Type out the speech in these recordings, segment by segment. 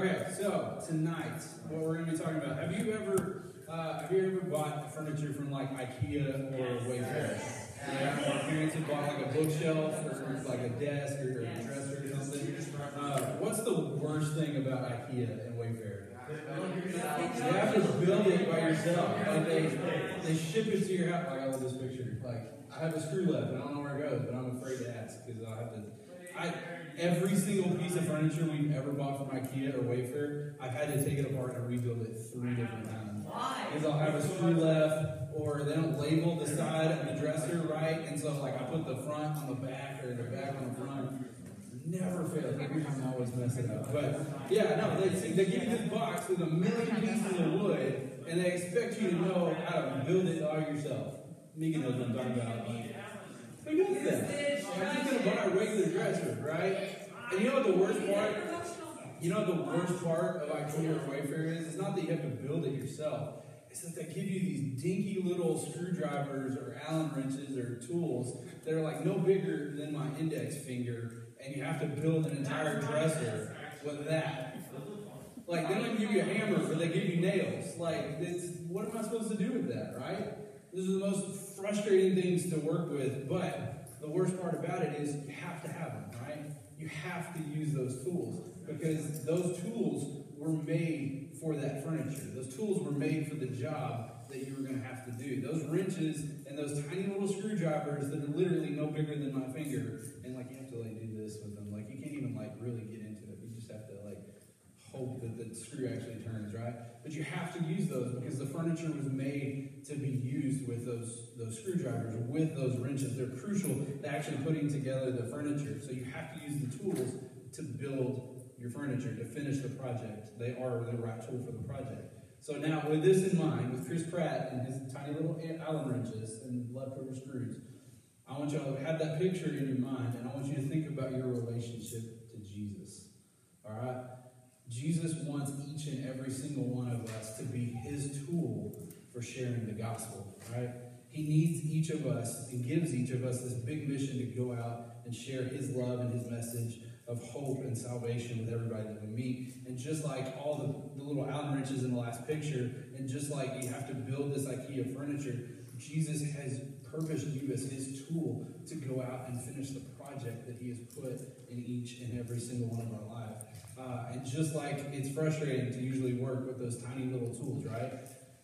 Okay, so tonight, what we're going to be talking about. Have you ever, uh, have you ever bought furniture from like IKEA or Wayfair? Yeah, my parents have bought like a bookshelf or like a desk or, a dresser or something. Uh, what's the worst thing about IKEA and Wayfair? You have to build it by yourself. Like they, they ship it to your house. Like I love this picture. Like I have a screw left and I don't know where it goes, but I'm afraid to ask because I have to. I every single piece of furniture we've ever bought from IKEA or Wayfair, I've had to take it apart and rebuild it three different times. Why? Because I'll have a screw left, or they don't label the side of the dresser right, and so like I put the front on the back or the back on the front. Never fails. Every time I always mess it up. But yeah, no, they, they give you this box with a million pieces of wood, and they expect you to know how to build it all yourself. Megan knows what I'm talking about. Who does that? I'm just gonna buy a regular dresser, right? And you know what the worst part? You know what the worst part of IKEA or Wayfair is? It's not that you have to build it yourself. It's that they give you these dinky little screwdrivers or Allen wrenches or tools that are like no bigger than my index finger, and you have to build an entire dresser with that. Like they don't even give you a hammer, but they give you nails. Like, what am I supposed to do with that, right? This is the most frustrating things to work with, but the worst part about it is you have to have them, right? You have to use those tools because those tools were made for that furniture. Those tools were made for the job that you were going to have to do. Those wrenches and those tiny little screwdrivers that are literally no bigger than my finger, and like you have to like do this with them. Like you can't even like really get into it. You just have to like hope that the screw actually turns, right? But you have to use those because the furniture was made to be used with those, those screwdrivers, with those wrenches. They're crucial to actually putting together the furniture. So you have to use the tools to build your furniture, to finish the project. They are the right tool for the project. So now, with this in mind, with Chris Pratt and his tiny little Allen wrenches and leftover screws, I want you to have that picture in your mind, and I want you to think about your relationship to Jesus. All right? Jesus wants each and every single one of us to be his tool for sharing the gospel, right? He needs each of us and gives each of us this big mission to go out and share his love and his message of hope and salvation with everybody that we meet. And just like all the, the little Allen wrenches in the last picture, and just like you have to build this IKEA furniture, Jesus has purposed you as his tool to go out and finish the project that he has put in each and every single one of our lives. Uh, and just like it's frustrating to usually work with those tiny little tools, right?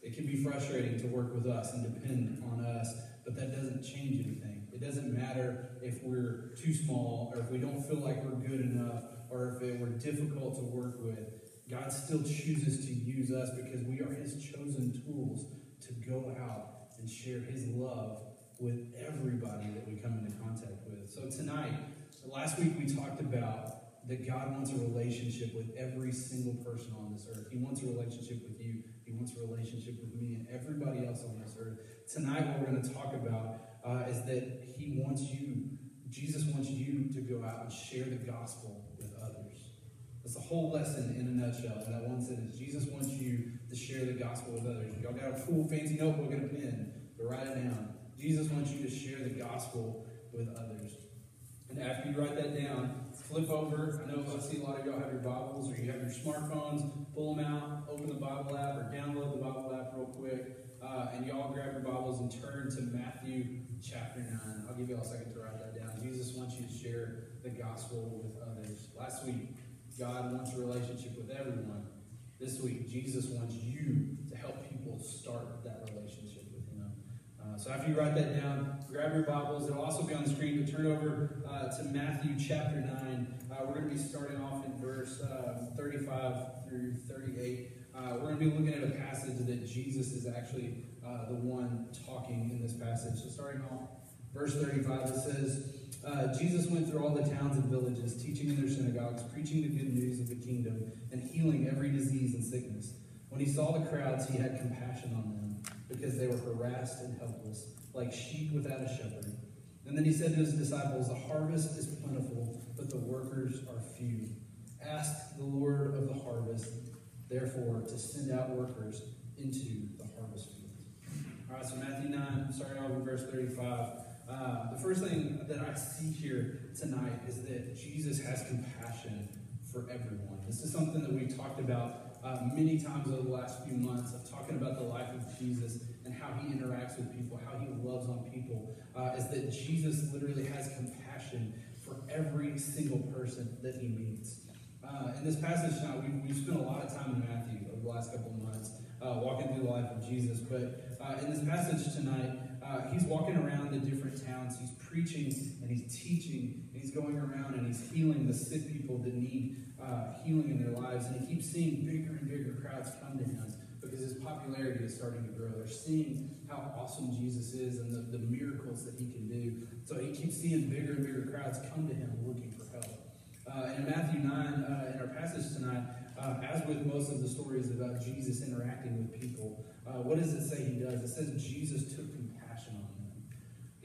It can be frustrating to work with us and depend on us, but that doesn't change anything. It doesn't matter if we're too small or if we don't feel like we're good enough or if it, we're difficult to work with. God still chooses to use us because we are his chosen tools to go out and share his love with everybody that we come into contact with. So tonight, last week we talked about that God wants a relationship with every single person on this earth. He wants a relationship with you. He wants a relationship with me and everybody else on this earth. Tonight, what we're going to talk about uh, is that He wants you, Jesus wants you to go out and share the gospel with others. That's the whole lesson in a nutshell. In that one sentence, Jesus wants you to share the gospel with others. Y'all got a cool, fancy notebook and a pen, but write it down. Jesus wants you to share the gospel with others. After you write that down, flip over. I know I see a lot of y'all have your Bibles or you have your smartphones. Pull them out, open the Bible app, or download the Bible app real quick. Uh, and y'all grab your Bibles and turn to Matthew chapter 9. I'll give you all a second to write that down. Jesus wants you to share the gospel with others. Last week, God wants a relationship with everyone. This week, Jesus wants you to help people start that relationship. Uh, so after you write that down, grab your Bibles. It'll also be on the screen, but turn over uh, to Matthew chapter 9. Uh, we're going to be starting off in verse uh, 35 through 38. Uh, we're going to be looking at a passage that Jesus is actually uh, the one talking in this passage. So starting off, verse 35, it says, Jesus went through all the towns and villages, teaching in their synagogues, preaching the good news of the kingdom, and healing every disease and sickness. When he saw the crowds, he had compassion on them, because they were harassed and helpless, like sheep without a shepherd. And then he said to his disciples, The harvest is plentiful, but the workers are few. Ask the Lord of the harvest, therefore, to send out workers into the harvest field. All right, so Matthew 9, starting off in verse 35. Uh, the first thing that I see here tonight is that Jesus has compassion for everyone. This is something that we've talked about uh, many times over the last few months of talking about the life of Jesus and how he interacts with people, how he loves on people. Uh, is that Jesus literally has compassion for every single person that he meets. Uh, in this passage tonight, we, we've spent a lot of time in Matthew over the last couple of months, uh, walking through the life of Jesus. But uh, in this passage tonight, uh, he's walking around the different towns. He's preaching and he's teaching. And he's going around and he's healing the sick people that need uh, healing in their lives. And he keeps seeing bigger and bigger crowds come to him because his popularity is starting to grow. They're seeing how awesome Jesus is and the, the miracles that he can do. So he keeps seeing bigger and bigger crowds come to him looking for help. Uh, in Matthew 9, uh, in our passage tonight, uh, as with most of the stories about Jesus interacting with people, uh, what does it say he does? It says Jesus took.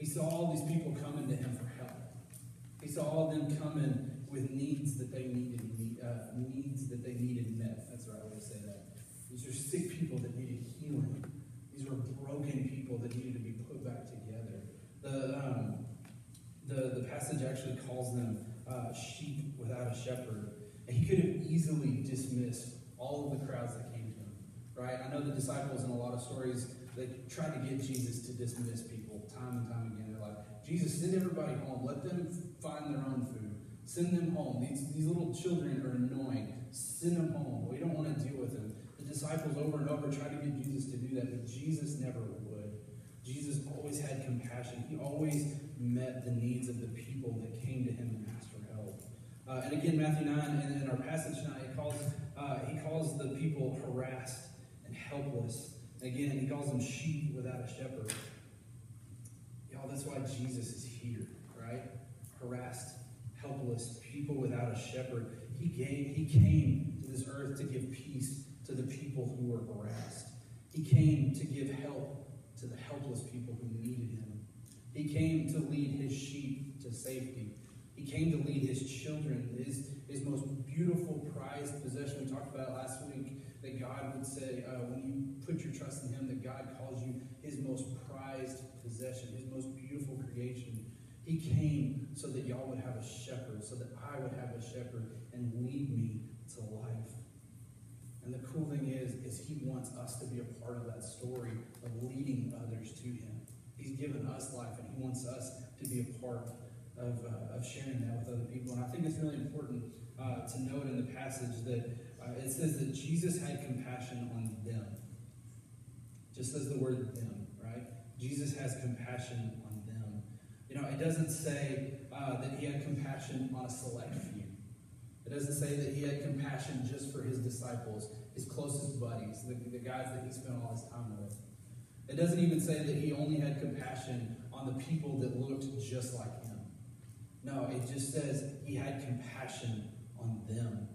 He saw all these people coming to him for help. He saw all them coming with needs that they needed, uh, needs that they needed met. That's the right way to say that. These are sick people that needed healing. These were broken people that needed to be put back together. The, um, the, the passage actually calls them uh, sheep without a shepherd. And he could have easily dismissed all of the crowds that came to him, right? I know the disciples in a lot of stories, they tried to get Jesus to dismiss people time and time again. They're like, Jesus, send everybody home. Let them find their own food. Send them home. These, these little children are annoying. Send them home. We don't want to deal with them The disciples over and over tried to get Jesus to do that, but Jesus never would. Jesus always had compassion. He always met the needs of the people that came to him and asked for help. Uh, and again, Matthew 9, and in our passage tonight, he calls, uh, he calls the people harassed and helpless. Again, he calls them sheep without a shepherd. Y'all, that's why Jesus is here, right? Harassed, helpless, people without a shepherd. He, gave, he came to this earth to give peace to the people who were harassed. He came to give help to the helpless people who needed him. He came to lead his sheep to safety. He came to lead his children, his, his most beautiful, prized possession. We talked about last week that God would say, uh, when you put your trust in him, that God calls you his most prized possession, his most beautiful creation. He came so that y'all would have a shepherd, so that I would have a shepherd and lead me to life. And the cool thing is, is he wants us to be a part of that story of leading others to him. He's given us life, and he wants us to be a part of, uh, of sharing that with other people. And I think it's really important uh, to note in the passage that uh, it says that Jesus had compassion on them. Just as the word them, right? Jesus has compassion on them. You know, it doesn't say uh, that he had compassion on a select few. It doesn't say that he had compassion just for his disciples, his closest buddies, the, the guys that he spent all his time with. It doesn't even say that he only had compassion on the people that looked just like him. No, it just says he had compassion on them.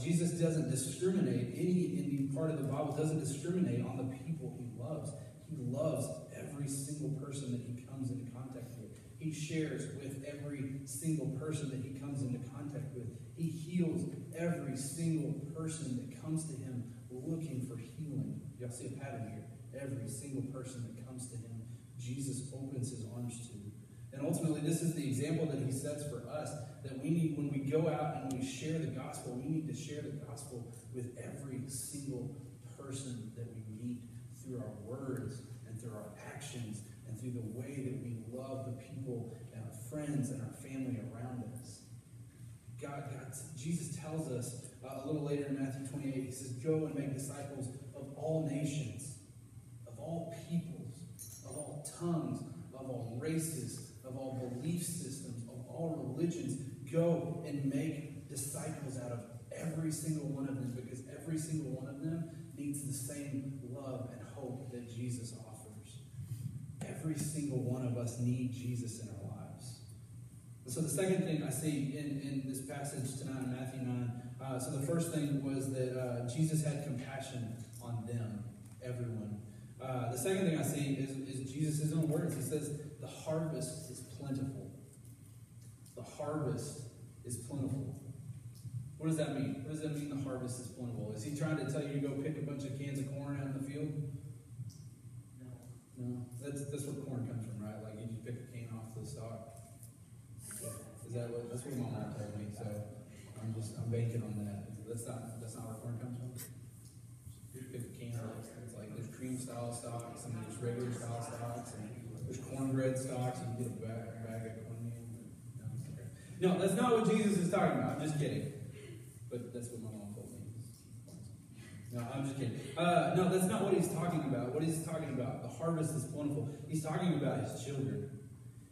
Jesus doesn't discriminate. Any, any part of the Bible doesn't discriminate on the people he loves. He loves every single person that he comes into contact with. He shares with every single person that he comes into contact with. He heals every single person that comes to him looking for healing. Y'all see a pattern here. Every single person that comes to him, Jesus opens his arms to. And ultimately, this is the example that he sets for us that we need, when we go out and we share the gospel, we need to share the gospel with every single person that we meet through our words and through our actions and through the way that we love the people and our friends and our family around us. God, God Jesus tells us uh, a little later in Matthew 28, he says, Go and make disciples of all nations, of all peoples, of all tongues, of all races, of all belief systems, of all religions. Go and make disciples out of every single one of them because every single one of them needs the same love and hope that Jesus offers. Every single one of us need Jesus in our lives. So the second thing I see in, in this passage tonight in Matthew 9, uh, so the first thing was that uh, Jesus had compassion on them, everyone. Uh, the second thing I see is, is Jesus' own words. He says, the harvest is plentiful. The harvest is plentiful. What does that mean? What does that mean the harvest is plentiful? Is he trying to tell you to go pick a bunch of cans of corn out in the field? No, that's that's where corn comes from, right? Like you just pick a can off the stalk. Is that what? That's what my mom told me. So I'm just, I'm banking on that. That's not, that's not where corn comes from. You pick a can, it's it's like, there's cream style stocks, and there's regular style stocks, and there's cornbread stocks, and you get a bag, bag of cornmeal. No. No, that's not what Jesus is talking about, I'm just kidding. But that's what my mom told me. No, I'm just kidding. Uh, no, that's not what he's talking about. What he's talking about, the harvest is plentiful. He's talking about his children.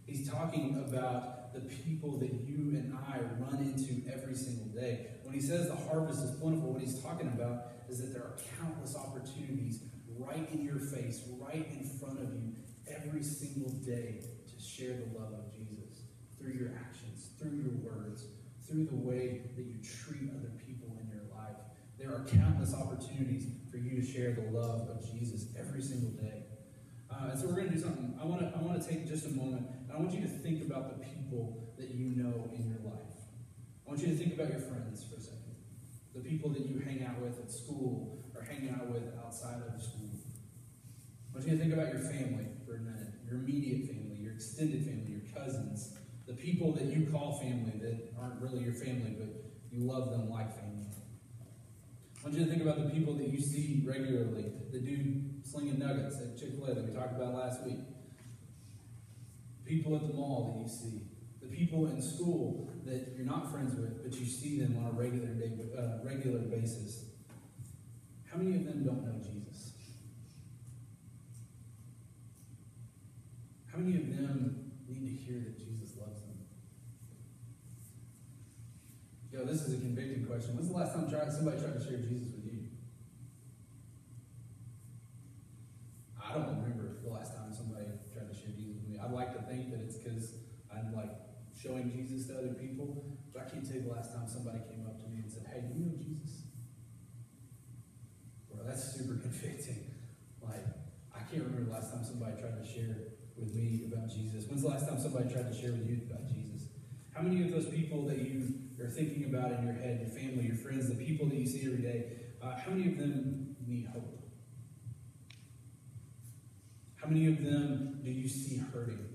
He's talking about the people that you and I run into every single day. When he says the harvest is plentiful, what he's talking about is that there are countless opportunities right in your face, right in front of you, every single day to share the love of Jesus through your actions, through your words, through the way that you treat other people in your life. There are countless opportunities for you to share the love of Jesus every single day. Uh, and so we're going to do something. I want to I want to take just a moment. And I want you to think about the people that you know in your life. I want you to think about your friends for a second. The people that you hang out with at school or hang out with outside of school. I want you to think about your family for a minute. Your immediate family, your extended family, your cousins, the people that you call family that aren't really your family, but you love them like family. I want you to think about the people that you see regularly, the dude slinging nuggets at Chick fil A that we talked about last week. People at the mall that you see. The people in school that you're not friends with, but you see them on a regular day, uh, regular basis. How many of them don't know Jesus? How many of them need to hear that Jesus loves them? Yo, this is a convicting question. When's the last time somebody tried to share Jesus with you? I don't remember the last time somebody tried to share Jesus with me. I'd like to think that it's because I'm like showing Jesus to other people, but I can't tell you the last time somebody came up to me and said, Hey, do you know Jesus? Bro, that's super convicting. Like, I can't remember the last time somebody tried to share with me about Jesus. When's the last time somebody tried to share with you about Jesus? How many of those people that you are thinking about in your head, your family, your friends, the people that you see every day, uh, how many of them need hope? How many of them do you see hurting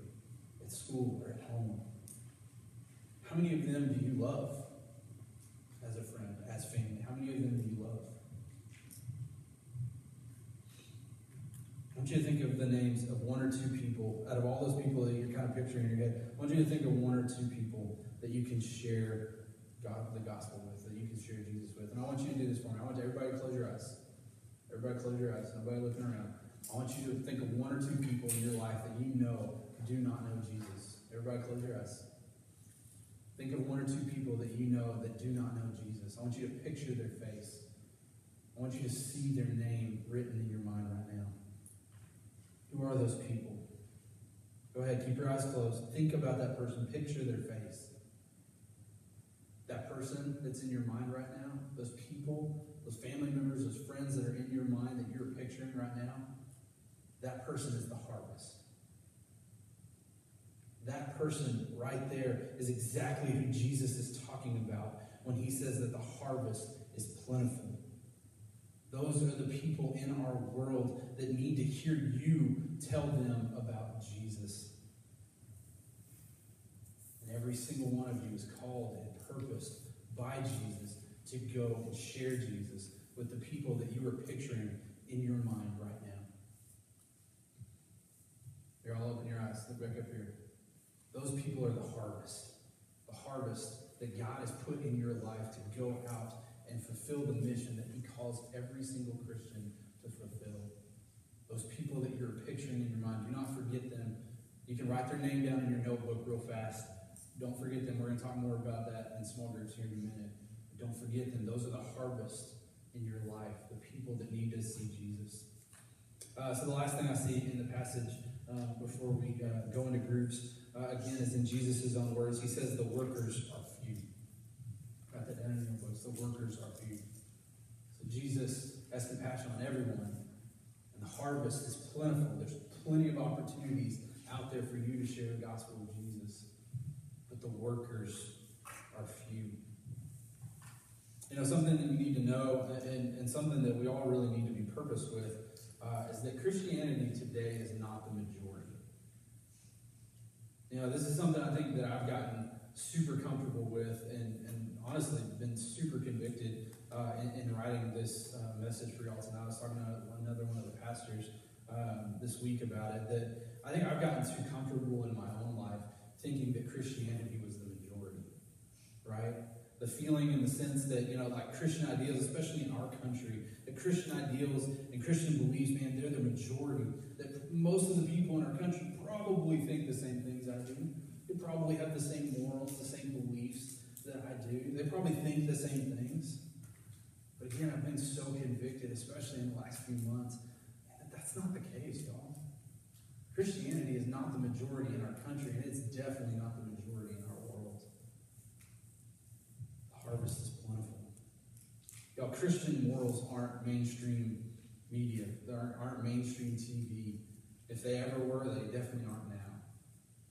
at school or at home? How many of them do you love as a friend, as family? How many of them do you love? Want you to think of the names of one or two people, out of all those people that you're kind of picturing in your head, I want you to think of one or two people that you can share God, the gospel with, that you can share Jesus with. And I want you to do this for me. I want everybody to close your eyes. Everybody close your eyes. Nobody looking around. I want you to think of one or two people in your life that you know do not know Jesus. Everybody close your eyes. Think of one or two people that you know that do not know Jesus. I want you to picture their face. I want you to see their name written in your mind right now. Who are those people? Go ahead, keep your eyes closed. Think about that person. Picture their face that person that's in your mind right now, those people, those family members, those friends that are in your mind that you're picturing right now, that person is the harvest. That person right there is exactly who Jesus is talking about when he says that the harvest is plentiful. Those are the people in our world that need to hear you tell them about Jesus. And every single one of you is called and purposed by Jesus to go and share Jesus with the people that you are picturing in your mind right now. You're all open your eyes. Look back up here. Those people are the harvest. The harvest that God has put in your life to go out and fulfill the mission that He calls every single Christian to fulfill. Those people that you're picturing in your mind, do not forget them. You can write their name down in your notebook real fast. Don't forget them. We're going to talk more about that in small groups here in a minute. But don't forget them. Those are the harvest in your life, the people that need to see Jesus. Uh, so the last thing I see in the passage uh, before we uh, go into groups, uh, again, is in Jesus' own words. He says, The workers are in your books. The workers are few. So Jesus has compassion on everyone. And the harvest is plentiful. There's plenty of opportunities out there for you to share the gospel of Jesus but the workers are few. You know, something that you need to know, and, and something that we all really need to be purpose with, uh, is that Christianity today is not the majority. You know, this is something I think that I've gotten super comfortable with, and, and honestly been super convicted uh, in, in writing this uh, message for y'all tonight. I was talking to another one of the pastors um, this week about it. That I think I've gotten too comfortable in my own life thinking that Christianity was the majority, right? The feeling in the sense that, you know, like Christian ideals, especially in our country, that Christian ideals and Christian beliefs, man, they're the majority. That most of the people in our country probably think the same things I do. They probably have the same morals, the same beliefs that I do. They probably think the same things. But again, I've been so convicted, especially in the last few months, that that's not the case, y'all. Christianity is not the majority in our country, and it's definitely not the majority in our world. The harvest is plentiful. Y'all, Christian morals aren't mainstream media. They aren't, aren't mainstream TV. If they ever were, they definitely aren't now.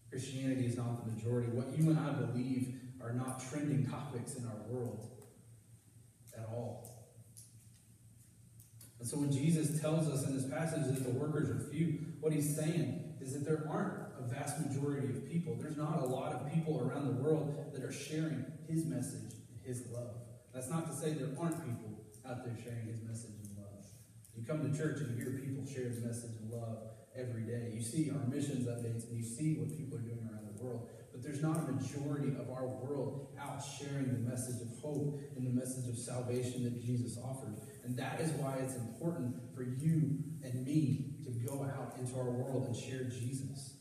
Christianity is not the majority. What you and I believe are not trending topics in our world at all. And so when Jesus tells us in this passage that the workers are few, what he's saying is that there aren't a vast majority of people. There's not a lot of people around the world that are sharing his message and his love. That's not to say there aren't people out there sharing his message and love. You come to church and you hear people share his message and love every day. You see our missions updates and you see what people are doing around the world. There's not a majority of our world out sharing the message of hope and the message of salvation that Jesus offered. And that is why it's important for you and me to go out into our world and share Jesus.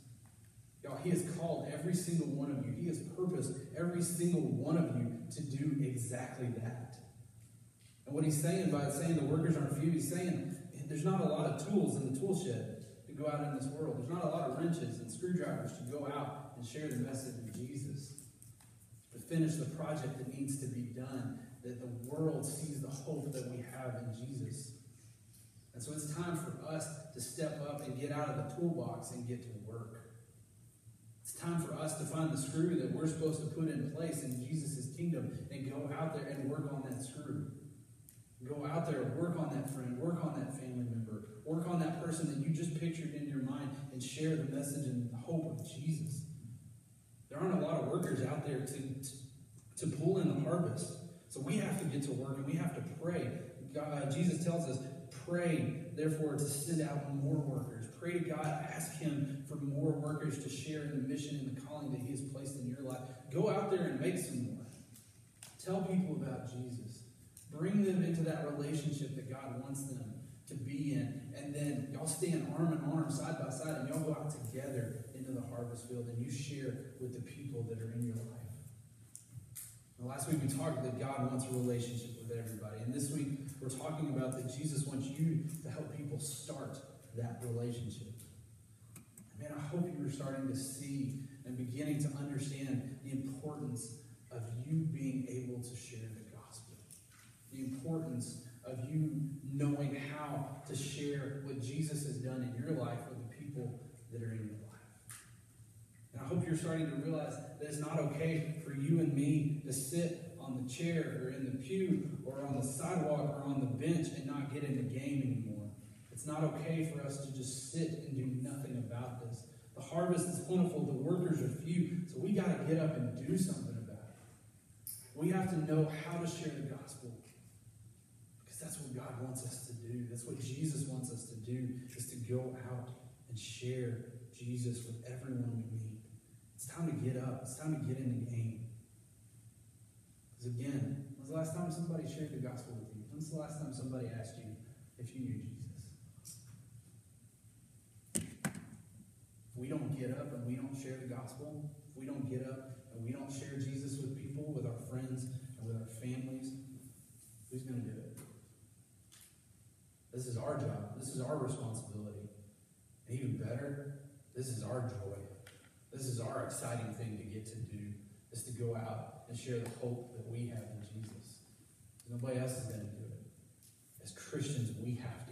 Y'all, He has called every single one of you, He has purposed every single one of you to do exactly that. And what He's saying by saying the workers aren't few, He's saying there's not a lot of tools in the tool shed to go out in this world. There's not a lot of wrenches and screwdrivers to go out and share the message of Jesus. To finish the project that needs to be done that the world sees the hope that we have in Jesus. And so it's time for us to step up and get out of the toolbox and get to work. It's time for us to find the screw that we're supposed to put in place in Jesus' kingdom and go out there and work on that screw. Go out there, work on that friend, work on that family member, work on that person that you just pictured in your mind and share the message and the hope of Jesus. There aren't a lot of workers out there to, to, pull in the harvest. So we have to get to work and we have to pray. God, Jesus tells us, pray, therefore, to send out more workers. Pray to God, ask Him for more workers to share in the mission and the calling that He has placed in your life. Go out there and make some more. Tell people about Jesus. Bring them into that relationship that God wants them to be in. And then y'all stand arm in arm, side by side, and y'all go out together into the harvest field and you share with the people that are in your life. Last week we talked that God wants a relationship with everybody. And this week we're talking about that Jesus wants you to help people start that relationship. Man, I hope you are starting to see and beginning to understand the importance of you being able to share the gospel. The importance of you knowing how to share what Jesus has done in your life with the people that are in your life. And I hope you're starting to realize that it's not okay for you and me to sit on the chair or in the pew or on the sidewalk or on the bench and not get in the game anymore. It's not okay for us to just sit and do nothing about this. The harvest is plentiful, the workers are few, so we got to get up and do something about it. We have to know how to share the gospel that's what God wants us to do. That's what Jesus wants us to do is to go out and share Jesus with everyone we meet. It's time to get up. It's time to get in the game. Because again, when's the last time somebody shared the gospel with you? When's the last time somebody asked you if you knew Jesus? If we don't get up and we don't share the gospel, if we don't get up and we don't share Jesus with people, with our friends, and with our families, who's going to do it? This is our job. This is our responsibility. And even better, this is our joy. This is our exciting thing to get to do, is to go out and share the hope that we have in Jesus. Nobody else is going to do it. As Christians, we have to.